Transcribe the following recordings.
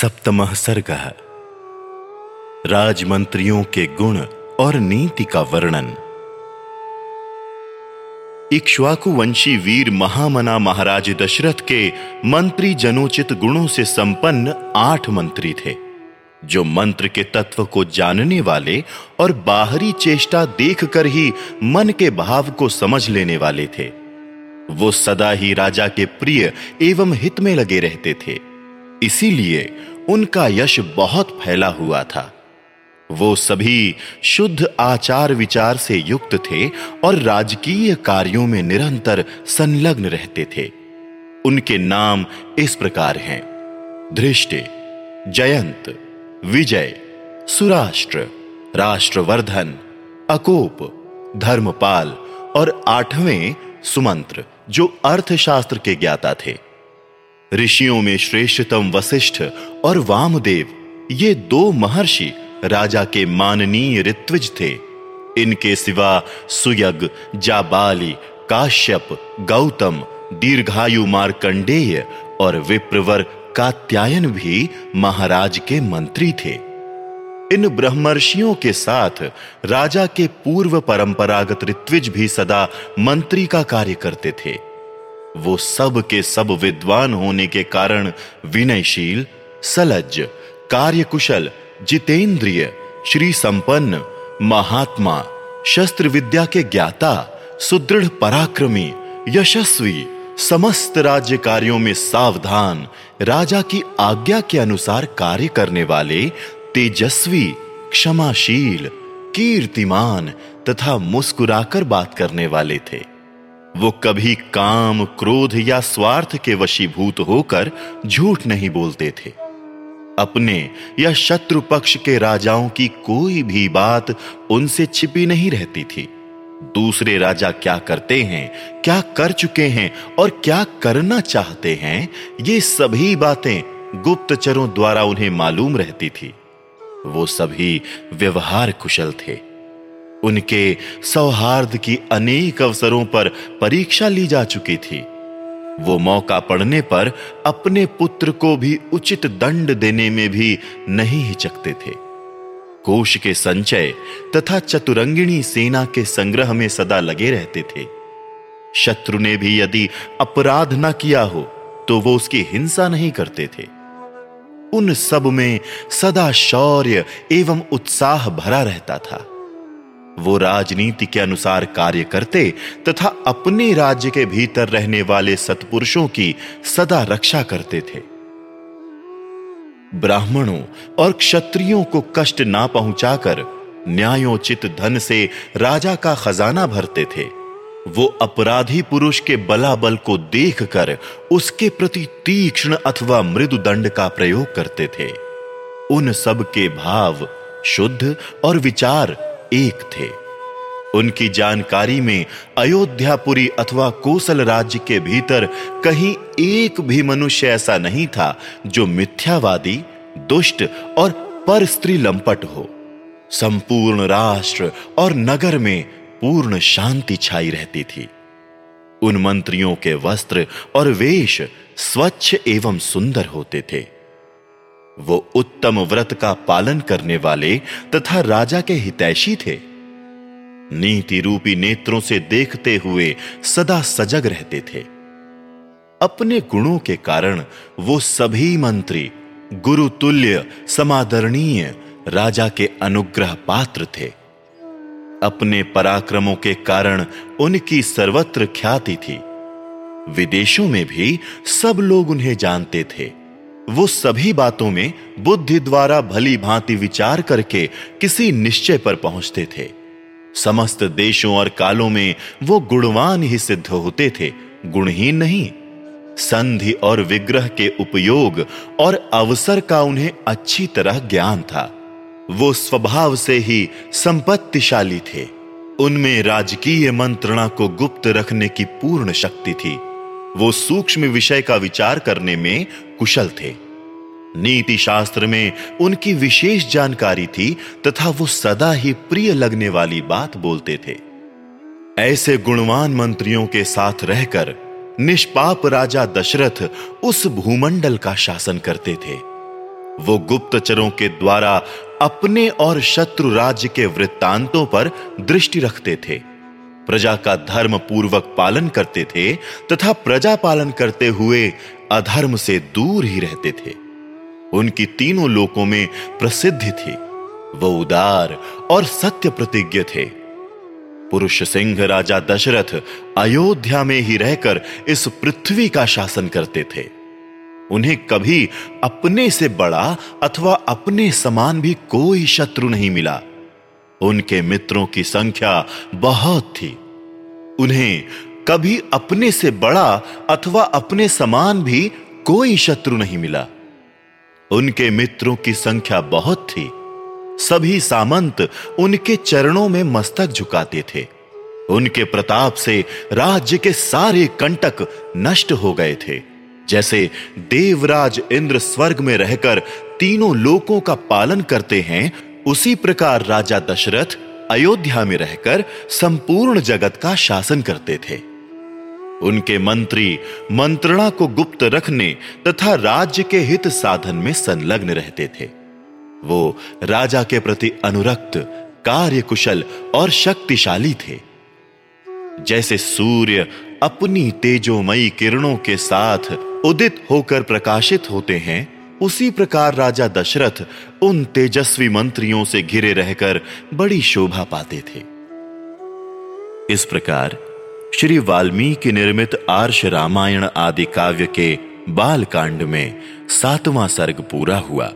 सप्तमः सर्ग राजमंत्रियों के गुण और नीति का वर्णन। इक्ष्वाकु वंशी वीर महामना महाराज दशरथ के मंत्री जनोचित गुणों से संपन्न आठ मंत्री थे, जो मंत्र के तत्व को जानने वाले और बाहरी चेष्टा देखकर ही मन के भाव को समझ लेने वाले थे। वो सदा ही राजा के प्रिय एवं हित में लगे रहते थे। इसीलिए उनका यश बहुत फैला हुआ था। वो सभी शुद्ध आचार विचार से युक्त थे और राजकीय कार्यों में निरंतर संलग्न रहते थे। उनके नाम इस प्रकार हैं। धृष्टि, जयंत, विजय, सुराष्ट्र, राष्ट्रवर्धन, अकोप, धर्मपाल और आठवें सुमंत्र, जो अर्थशास्त्र के ज्ञाता थे। ऋषियों में श्रेष्ठतम वशिष्ठ और वामदेव, ये दो महर्षि राजा के माननीय ऋत्विज थे। इनके सिवा सुयग, जाबाली, काश्यप, गौतम, दीर्घायु मार्कंडेय और विप्रवर कात्यायन भी महाराज के मंत्री थे। इन ब्रह्मर्षियों के साथ राजा के पूर्व परंपरागत ऋत्विज भी सदा मंत्री का कार्य करते थे। वो सब के सब विद्वान होने के कारण विनयशील, सलज्ज, कार्यकुशल, जितेंद्रिय श्री संपन्न महात्मा शस्त्र विद्या के ज्ञाता, सुदृढ़ पराक्रमी, यशस्वी, समस्त राज्य कार्यों में सावधान, राजा की आज्ञा के अनुसार कार्य करने वाले, तेजस्वी, क्षमाशील, कीर्तिमान तथा मुस्कुराकर बात करने वाले थे। वो कभी काम, क्रोध या स्वार्थ के वशीभूत होकर झूठ नहीं बोलते थे। अपने या शत्रु पक्ष के राजाओं की कोई भी बात उनसे छिपी नहीं रहती थी। दूसरे राजा क्या करते हैं, क्या कर चुके हैं और क्या करना चाहते हैं, ये सभी बातें गुप्तचरों द्वारा उन्हें मालूम रहती थी। वो सभी व्यवहार कुशल थे। उनके सौहार्द की अनेक अवसरों पर परीक्षा ली जा चुकी थी। वो मौका पड़ने पर अपने पुत्र को भी उचित दंड देने में भी नहीं हिचकते थे। कोश के संचय तथा चतुरंगिणी सेना के संग्रह में सदा लगे रहते थे। शत्रु ने भी यदि अपराध न किया हो तो वो उसकी हिंसा नहीं करते थे। उन सब में सदा शौर्य एवं उत्साह भरा रहता था। वो राजनीति के अनुसार कार्य करते तथा अपने राज्य के भीतर रहने वाले सत्पुरुषों की सदा रक्षा करते थे। ब्राह्मणों और क्षत्रियों को कष्ट ना पहुंचाकर न्यायोचित धन से राजा का खजाना भरते थे। वो अपराधी पुरुष के बलाबल को देखकर उसके प्रति तीक्ष्ण अथवा मृदु दंड का प्रयोग करते थे। उन सब के भाव शुद्ध और विचार एक थे। उनकी जानकारी में अयोध्यापुरी अथवा कोसल राज्य के भीतर कहीं एक भी मनुष्य ऐसा नहीं था जो मिथ्यावादी, दुष्ट और पर स्त्री लंपट हो। संपूर्ण राष्ट्र और नगर में पूर्ण शांति छाई रहती थी। उन मंत्रियों के वस्त्र और वेश स्वच्छ एवं सुंदर होते थे। वो उत्तम व्रत का पालन करने वाले तथा राजा के हितैषी थे। नीति रूपी नेत्रों से देखते हुए सदा सजग रहते थे। अपने गुणों के कारण वो सभी मंत्री गुरुतुल्य समादरणीय, राजा के अनुग्रह पात्र थे। अपने पराक्रमों के कारण उनकी सर्वत्र ख्याति थी। विदेशों में भी सब लोग उन्हें जानते थे। वो सभी बातों में बुद्धि द्वारा भली भांति विचार करके किसी निश्चय पर पहुँचते थे। समस्त देशों और कालों में वो गुणवान ही सिद्ध होते थे, गुणहीन नहीं। संधि और विग्रह के उपयोग और अवसर का उन्हें अच्छी तरह ज्ञान था। वो स्वभाव से ही संपत्तिशाली थे। उनमें राजकीय मंत्रणा को गुप्त रखने की पूर्ण शक्ति थी। वो सूक्ष्म विषय का विचार करने में कुशल थे। नीति शास्त्र में उनकी विशेष जानकारी थी तथा वो सदा ही प्रिय लगने वाली बात बोलते थे। ऐसे गुणवान मंत्रियों के साथ रहकर निष्पाप राजा दशरथ उस भूमंडल का शासन करते थे। वो गुप्तचरों के द्वारा अपने और शत्रु राज्य के वृत्तांतों पर दृष्टि रखते थे। प्रजा का धर्म पूर्वक पालन करते थे तथा प्रजा पालन करते हुए अधर्म से दूर ही रहते थे। उनकी तीनों लोकों में प्रसिद्धि थी। वो उदार और सत्य प्रतिज्ञ थे। पुरुष सिंह राजा दशरथ अयोध्या में ही रहकर इस पृथ्वी का शासन करते थे। उन्हें कभी अपने से बड़ा अथवा अपने समान भी कोई शत्रु नहीं मिला। उनके मित्रों की संख्या बहुत थी। उन्हें कभी अपने से बड़ा अथवा अपने समान भी कोई शत्रु नहीं मिला। उनके मित्रों की संख्या बहुत थी। सभी सामंत उनके चरणों में मस्तक झुकाते थे। उनके प्रताप से राज्य के सारे कंटक नष्ट हो गए थे। जैसे देवराज इंद्र स्वर्ग में रहकर तीनों लोकों का पालन करते हैं उसी प्रकार राजा दशरथ अयोध्या में रहकर संपूर्ण जगत का शासन करते थे। उनके मंत्री मंत्रणा को गुप्त रखने तथा राज्य के हित साधन में संलग्न रहते थे। वो राजा के प्रति अनुरक्त, कार्यकुशल और शक्तिशाली थे। जैसे सूर्य अपनी तेजोमयी किरणों के साथ उदित होकर प्रकाशित होते हैं उसी प्रकार राजा दशरथ उन तेजस्वी मंत्रियों से घिरे रहकर बड़ी शोभा पाते थे। इस प्रकार श्री वाल्मीकि निर्मित आर्ष रामायण आदि काव्य के बाल कांड में सातवां सर्ग पूरा हुआ।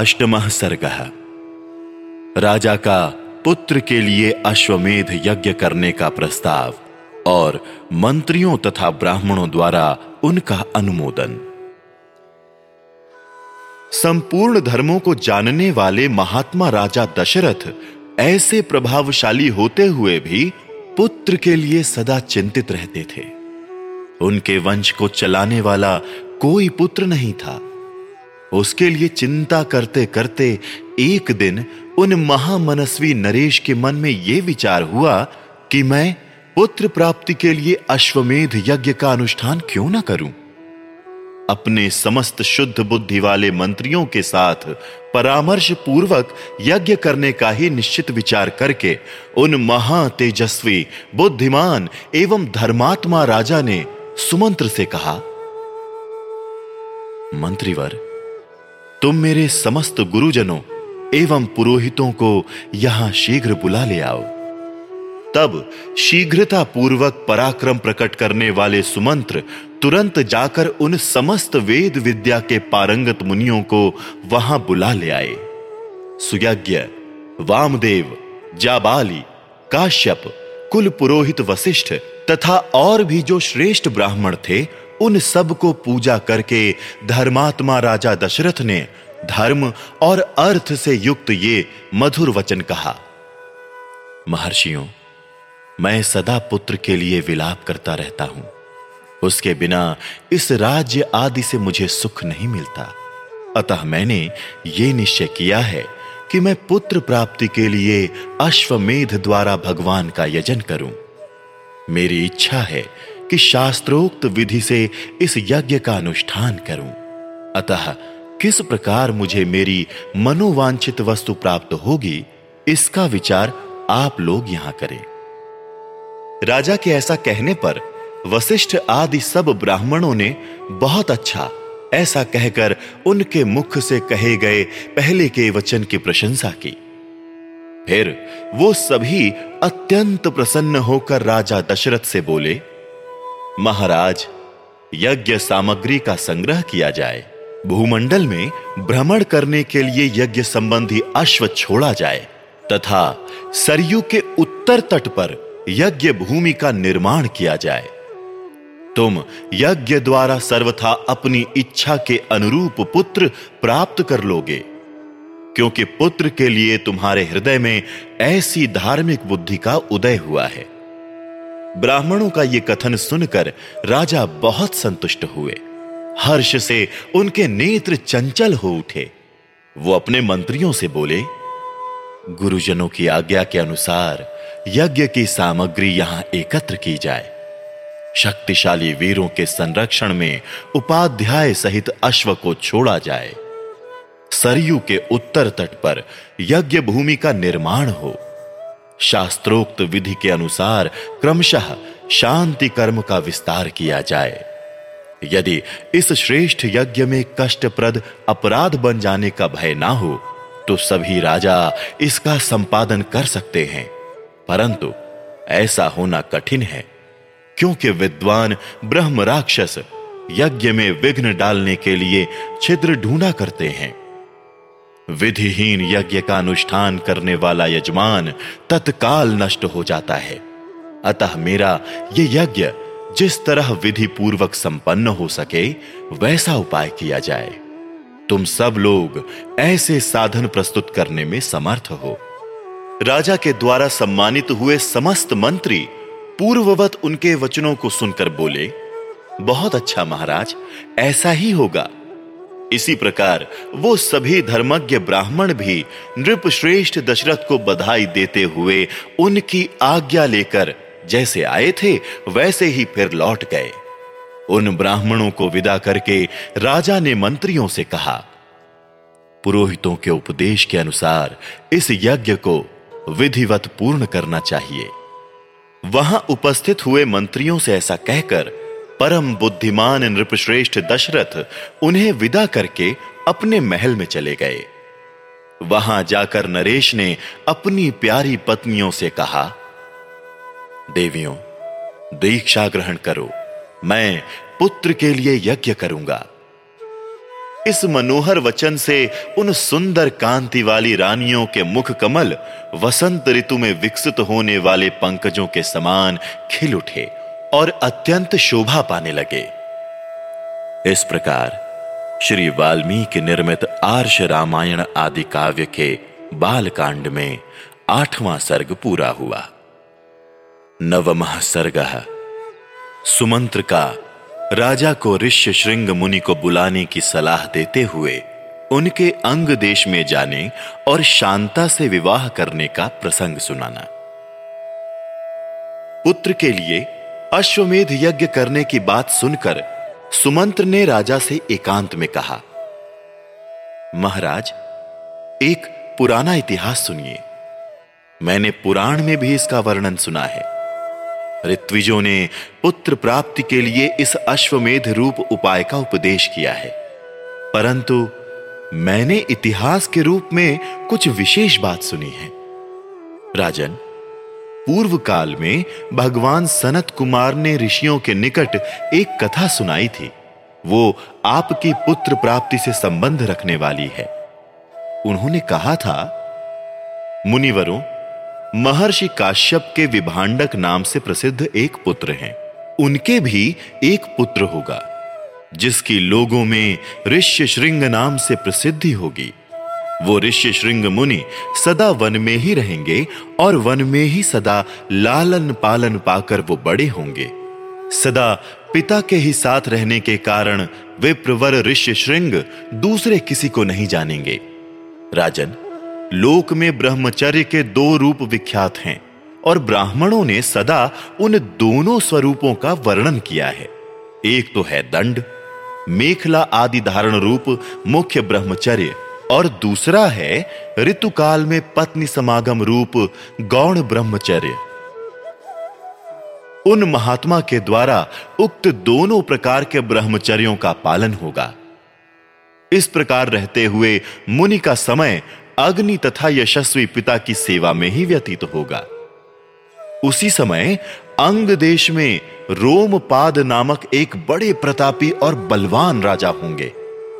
अष्टम सर्ग। राजा का पुत्र के लिए अश्वमेध यज्ञ करने का प्रस्ताव और मंत्रियों तथा ब्राह्मणों द्वारा उनका अनुमोदन। संपूर्ण धर्मों को जानने वाले महात्मा राजा दशरथ ऐसे प्रभावशाली होते हुए भी पुत्र के लिए सदा चिंतित रहते थे। उनके वंश को चलाने वाला कोई पुत्र नहीं था। उसके लिए चिंता करते करते एक दिन उन महामनस्वी नरेश के मन में यह विचार हुआ कि मैं पुत्र प्राप्ति के लिए अश्वमेध यज्ञ का अनुष्ठान क्यों ना करूँ? अपने समस्त शुद्ध बुद्धि वाले मंत्रियों के साथ परामर्श पूर्वक यज्ञ करने का ही निश्चित विचार करके उन महा तेजस्वी, बुद्धिमान एवं धर्मात्मा राजा ने सुमंत्र से कहा, मंत्रीवर, तुम मेरे समस्त गुरुजनों एवं पुरोहितों को यहाँ शीघ्र बुला ले आओ। तब शीघ्रता पूर्वक पराक्रम प्रकट करने वाले सुमंत्र तुरंत जाकर उन समस्त वेद विद्या के पारंगत मुनियों को वहाँ बुला ले आए। सुयज्ञ, वामदेव, जाबाली, काश्यप, कुल पुरोहित वशिष्ठ तथा और भी जो श्रेष्ठ ब्राह्मण थे, उन सबको पूजा करके धर्मात्मा राजा दशरथ ने धर्म और अर्थ से युक्त ये मधुर वचन कहा। महर्षियों मैं सदा पुत्र के लिए विलाप करता रहता हूँ। उसके बिना इस राज्य आदि से मुझे सुख नहीं मिलता। अतः मैंने ये निश्चय किया है कि मैं पुत्र प्राप्ति के लिए अश्वमेध द्वारा भगवान का यजन करूँ। मेरी इच्छा है कि शास्त्रोक्त विधि से इस यज्ञ का अनुष्ठान करूँ। अतः किस प्रकार मुझे मेरी मनोवांछित वस्तु प्राप्त होगी, इसका विचार आप लोग यहाँ करें। राजा के ऐसा कहने पर वशिष्ठ आदि सब ब्राह्मणों ने बहुत अच्छा ऐसा कहकर उनके मुख से कहे गए पहले के वचन की प्रशंसा की। फिर वो सभी अत्यंत प्रसन्न होकर राजा दशरथ से बोले, महाराज, यज्ञ सामग्री का संग्रह किया जाए। भूमंडल में भ्रमण करने के लिए यज्ञ संबंधी अश्व छोड़ा जाए तथा सरयू के उत्तर तट पर यज्ञ भूमि का निर्माण किया जाए। तुम यज्ञ द्वारा सर्वथा अपनी इच्छा के अनुरूप पुत्र प्राप्त कर लोगे, क्योंकि पुत्र के लिए तुम्हारे हृदय में ऐसी धार्मिक बुद्धि का उदय हुआ है। ब्राह्मणों का यह कथन सुनकर राजा बहुत संतुष्ट हुए। हर्ष से उनके नेत्र चंचल हो उठे। वो अपने मंत्रियों से बोले, गुरुजनों की आज्ञा के अनुसार यज्ञ की सामग्री यहाँ एकत्र की जाए। शक्तिशाली वीरों के संरक्षण में उपाध्याय सहित अश्व को छोड़ा जाए। सरयू के उत्तर तट पर यज्ञ भूमि का निर्माण हो। शास्त्रोक्त विधि के अनुसार क्रमशः शांति कर्म का विस्तार किया जाए। यदि इस श्रेष्ठ यज्ञ में कष्टप्रद अपराध बन जाने का भय ना हो तो सभी राजा इसका संपादन कर सकते हैं। परंतु ऐसा होना कठिन है, क्योंकि विद्वान ब्रह्म राक्षस यज्ञ में विघ्न डालने के लिए छिद्र ढूंढा करते हैं। विधिहीन यज्ञ का अनुष्ठान करने वाला यजमान तत्काल नष्ट हो जाता है। अतः मेरा ये यज्ञ जिस तरह विधि पूर्वक संपन्न हो सके, वैसा उपाय किया जाए। तुम सब लोग ऐसे साधन प्रस्तुत करने में समर्थ हो। राजा के द्वारा सम्मानित हुए समस्त मंत्री पूर्ववत उनके वचनों को सुनकर बोले, बहुत अच्छा महाराज, ऐसा ही होगा। इसी प्रकार वो सभी धर्मज्ञ ब्राह्मण भी नृप श्रेष्ठ दशरथ को बधाई देते हुए उनकी आज्ञा लेकर जैसे आए थे, वैसे ही फिर लौट गए। उन ब्राह्मणों को विदा करके राजा ने मंत्रियों से कहा, पुरोहितों के उपदेश के अनुसार इस यज्ञ को विधिवत पूर्ण करना चाहिए। वहाँ उपस्थित हुए मंत्रियों से ऐसा कहकर परम बुद्धिमान नृपश्रेष्ठ दशरथ उन्हें विदा करके अपने महल में चले गए। वहाँ जाकर नरेश ने अपनी प्यारी पत्नियों से कहा, देवियों, दीक्षा ग्रहण करो। मैं पुत्र के लिए यज्ञ करूँगा। इस मनोहर वचन से उन सुंदर कांति वाली रानियों के मुख कमल वसंत ऋतु में विकसित होने वाले पंकजों के समान खिल उठे और अत्यंत शोभा पाने लगे। इस प्रकार श्री वाल्मीकि निर्मित आर्ष रामायण आदि काव्य के बालकांड में आठवां सर्ग पूरा हुआ। नवमः सर्ग सुमंत्र का राजा को ऋष्य श्रृंग मुनि को बुलाने की सलाह देते हुए उनके अंग देश में जाने और शांता से विवाह करने का प्रसंग सुनाना। पुत्र के लिए अश्वमेध यज्ञ करने की बात सुनकर सुमंत्र ने राजा से एकांत में कहा, महाराज, एक पुराना इतिहास सुनिए। मैंने पुराण में भी इसका वर्णन सुना है। ऋत्विजों ने पुत्र प्राप्ति के लिए इस अश्वमेध रूप उपाय का उपदेश किया है। परंतु मैंने इतिहास के रूप में कुछ विशेष बात सुनी है। राजन, पूर्व काल में भगवान सनत कुमार ने ऋषियों के निकट एक कथा सुनाई थी। वो आपकी पुत्र प्राप्ति से संबंध रखने वाली है। उन्होंने कहा था, मुनिवरों महर्षि काश्यप के विभांडक नाम से प्रसिद्ध एक पुत्र हैं। उनके भी एक पुत्र होगा, जिसकी लोगों में ऋष्य श्रृंग नाम से प्रसिद्धि होगी। वो ऋषि श्रृंग मुनि सदा वन में ही रहेंगे और वन में ही सदा लालन पालन पाकर वो बड़े होंगे। सदा पिता के ही साथ रहने के कारण वे प्रवर ऋषि श्रृंग दूसरे किसी को नहीं जानेंगे। राजन लोक में ब्रह्मचर्य के दो रूप विख्यात हैं, और ब्राह्मणों ने सदा उन दोनों स्वरूपों का वर्णन किया है। एक तो है दंड, मेखला आदि धारण रूप मुख्य ब्रह्मचर्य, और दूसरा है ऋतुकाल में पत्नी समागम रूप गौण ब्रह्मचर्य। उन महात्मा के द्वारा उक्त दोनों प्रकार के ब्रह्मचर्यों का पालन होगा। इस प्रकार रहते हुए मुनि का समय अग्नि तथा यशस्वी पिता की सेवा में ही व्यतीत होगा। उसी समय अंग देश में रोमपाद नामक एक बड़े प्रतापी और बलवान राजा होंगे।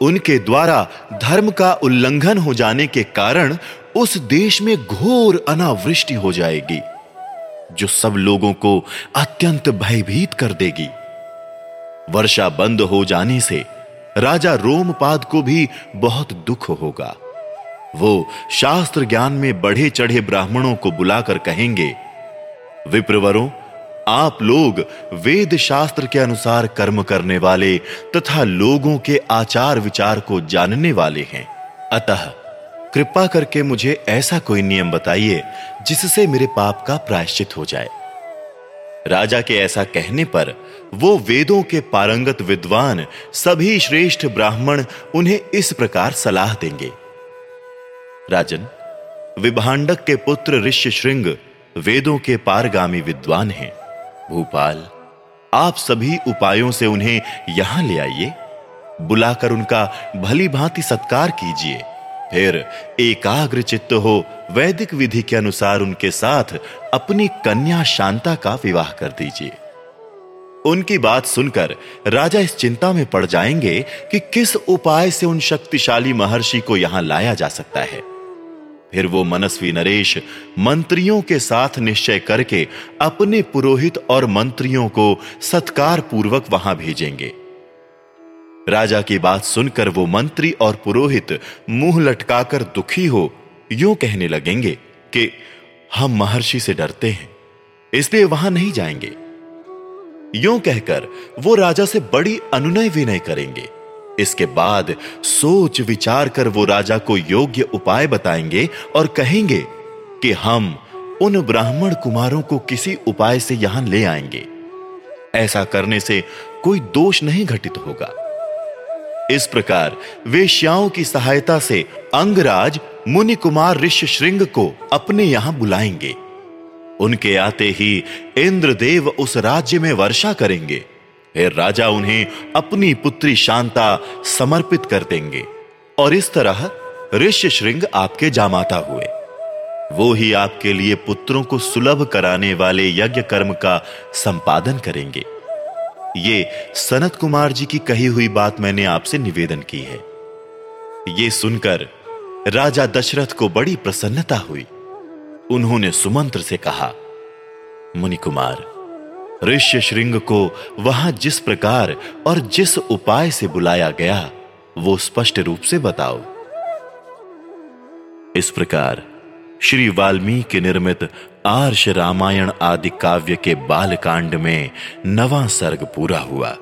उनके द्वारा धर्म का उल्लंघन हो जाने के कारण उस देश में घोर अनावृष्टि हो जाएगी, जो सब लोगों को अत्यंत भयभीत कर देगी। वर्षा बंद हो जाने से राजा रोमपाद को भी बहुत दुख होगा। वो शास्त्र ज्ञान में बढ़े चढ़े ब्राह्मणों को बुलाकर कहेंगे, विप्रवरों, आप लोग वेद शास्त्र के अनुसार कर्म करने वाले तथा लोगों के आचार विचार को जानने वाले हैं। अतः कृपा करके मुझे ऐसा कोई नियम बताइए, जिससे मेरे पाप का प्रायश्चित हो जाए। राजा के ऐसा कहने पर वो वेदों के पारंगत विद्वान सभी श्रेष्ठ ब्राह्मण उन्हें इस प्रकार सलाह देंगे। राजन, विभांडक के पुत्र ऋष्य श्रृंग वेदों के पारगामी विद्वान हैं। भूपाल, आप सभी उपायों से उन्हें यहाँ ले आइए। बुलाकर उनका भली भांति सत्कार कीजिए। फिर एकाग्र चित्त हो वैदिक विधि के अनुसार उनके साथ अपनी कन्या शांता का विवाह कर दीजिए। उनकी बात सुनकर राजा इस चिंता में पड़ जाएँगे कि किस उपाय से उन शक्तिशाली महर्षि को यहाँ लाया जा सकता है। फिर वो मनस्वी नरेश मंत्रियों के साथ निश्चय करके अपने पुरोहित और मंत्रियों को सत्कार पूर्वक वहाँ भेजेंगे। राजा की बात सुनकर वो मंत्री और पुरोहित मुँह लटकाकर दुखी हो यूँ कहने लगेंगे कि हम महर्षि से डरते हैं, इसलिए वहाँ नहीं जाएँगे। यूँ कहकर वो राजा से बड़ी अनुनय विनय करेंगे। इसके बाद सोच विचार कर वो राजा को योग्य उपाय बताएँगे और कहेंगे कि हम उन ब्राह्मण कुमारों को किसी उपाय से यहाँ ले आएँगे। ऐसा करने से कोई दोष नहीं घटित होगा। इस प्रकार वेश्याओं की सहायता से अंगराज मुनि कुमार ऋषि श्रृंग को अपने यहाँ बुलाएँगे। उनके आते ही इंद्रदेव उस राज्य में वर्षा करेंगे। राजा उन्हें अपनी पुत्री शांता समर्पित कर देंगे। और इस तरह ऋषि श्रृंग आपके जामाता हुए। वो ही आपके लिए पुत्रों को सुलभ कराने वाले यज्ञ कर्म का संपादन करेंगे। ये सनत कुमार जी की कही हुई बात मैंने आपसे निवेदन की है। ये सुनकर राजा दशरथ को बड़ी प्रसन्नता हुई। उन्होंने सुमंत्र से कहा मुनि कुमार ऋष्य श्रृंग को वहाँ जिस प्रकार और जिस उपाय से बुलाया गया, वो स्पष्ट रूप से बताओ। इस प्रकार श्री वाल्मीकि निर्मित आर्ष रामायण आदि काव्य के बालकांड में नवा सर्ग पूरा हुआ।